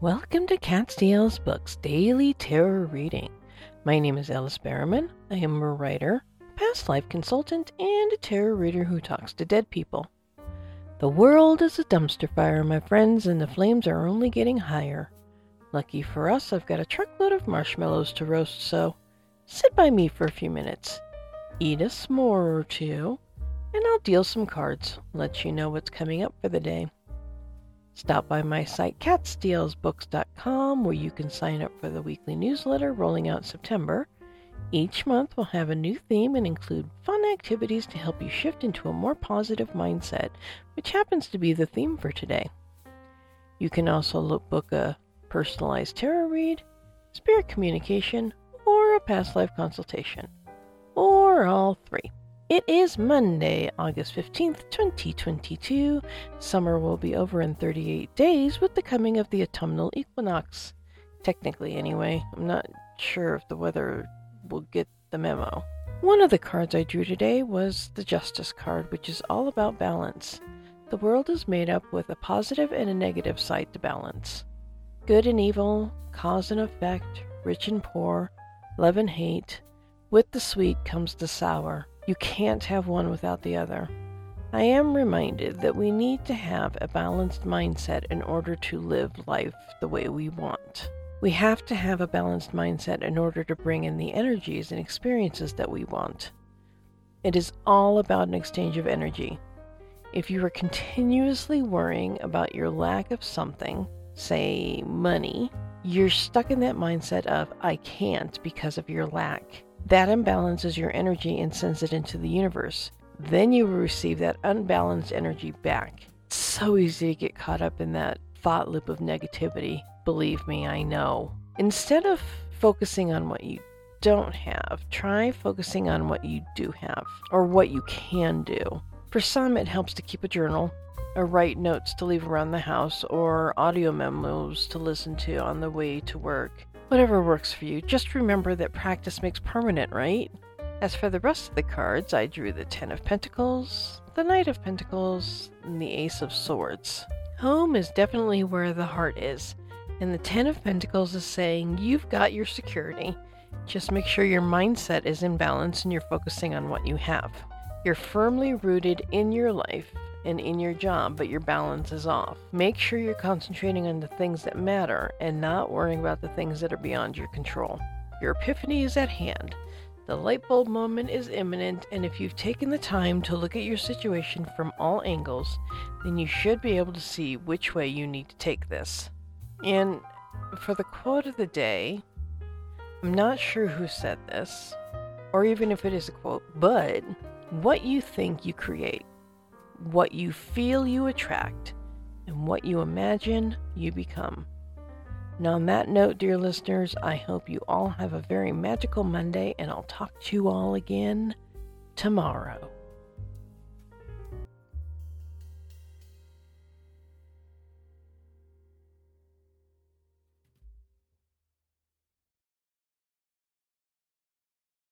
Welcome to Cat Stiel's Books Daily Tarot Reading. My name is Alice Berriman. I am a writer, past life consultant, and a tarot reader who talks to dead people. The world is a dumpster fire, my friends, and the flames are only getting higher. Lucky for us, I've got a truckload of marshmallows to roast, so sit by me for a few minutes, eat a s'more or two, and I'll deal some cards, let you know what's coming up for the day. Stop by my site catstielsbooks.com where you can sign up for the weekly newsletter rolling out September. Each month will have a new theme and include fun activities to help you shift into a more positive mindset, which happens to be the theme for today. You can also look, book a personalized tarot read, spirit communication, or a past life consultation, or all three. It is Monday, August 15th, 2022. Summer will be over in 38 days with the coming of the autumnal equinox. Technically, anyway. I'm not sure if the weather will get the memo. One of the cards I drew today was the Justice card, which is all about balance. The world is made up with a positive and a negative side to balance. Good and evil, cause and effect, rich and poor, love and hate. With the sweet comes the sour. You can't have one without the other. I am reminded that we need to have a balanced mindset in order to live life the way we want. We have to have a balanced mindset in order to bring in the energies and experiences that we want. It is all about an exchange of energy. If you are continuously worrying about your lack of something, say money, you're stuck in that mindset of, I can't because of your lack. That imbalances your energy and sends it into the universe. Then you will receive that unbalanced energy back. It's so easy to get caught up in that thought loop of negativity. Believe me, I know. Instead of focusing on what you don't have, try focusing on what you do have or what you can do. For some, it helps to keep a journal or write notes to leave around the house or audio memos to listen to on the way to work. Whatever works for you, just remember that practice makes permanent, right? As for the rest of the cards, I drew the Ten of Pentacles, the Knight of Pentacles, and the Ace of Swords. Home is definitely where the heart is, and the Ten of Pentacles is saying you've got your security. Just make sure your mindset is in balance and you're focusing on what you have. You're firmly rooted in your life and in your job, but your balance is off. Make sure you're concentrating on the things that matter and not worrying about the things that are beyond your control. Your epiphany is at hand. The light bulb moment is imminent, and if you've taken the time to look at your situation from all angles, then you should be able to see which way you need to take this. And for the quote of the day, I'm not sure who said this, or even if it is a quote, but what you think you create. What you feel, you attract, and what you imagine, you become. Now, on that note, dear listeners, I hope you all have a very magical Monday, and I'll talk to you all again tomorrow.